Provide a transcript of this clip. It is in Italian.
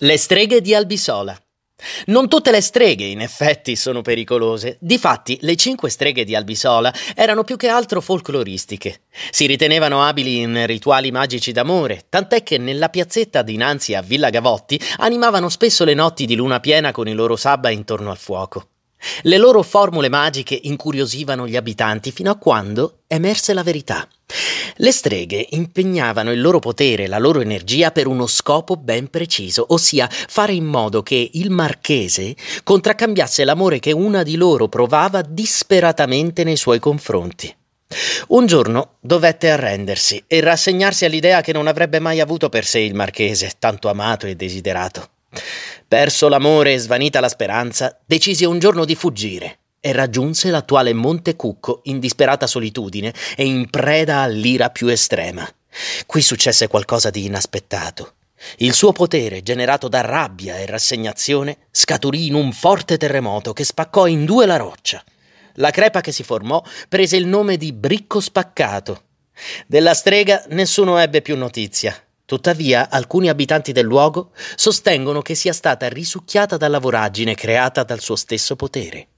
Le streghe di Albisola. Non tutte le streghe, in effetti, sono pericolose. Difatti, le cinque streghe di Albisola erano più che altro folcloristiche. Si ritenevano abili in rituali magici d'amore, tant'è che nella piazzetta dinanzi a Villa Gavotti animavano spesso le notti di luna piena con i loro sabba intorno al fuoco. Le loro formule magiche incuriosivano gli abitanti fino a quando emerse la verità. Le streghe impegnavano il loro potere e la loro energia per uno scopo ben preciso, ossia fare in modo che il marchese contraccambiasse l'amore che una di loro provava disperatamente nei suoi confronti. Un giorno dovette arrendersi e rassegnarsi all'idea che non avrebbe mai avuto per sé il marchese, tanto amato e desiderato. Perso l'amore e svanita la speranza, decise un giorno di fuggire e raggiunse l'attuale Monte Cucco in disperata solitudine e in preda all'ira più estrema. Qui successe qualcosa di inaspettato. Il suo potere, generato da rabbia e rassegnazione, scaturì in un forte terremoto che spaccò in due la roccia. La crepa che si formò prese il nome di Bricco Spaccato. Della strega nessuno ebbe più notizia. Tuttavia, alcuni abitanti del luogo sostengono che sia stata risucchiata dalla voragine creata dal suo stesso potere.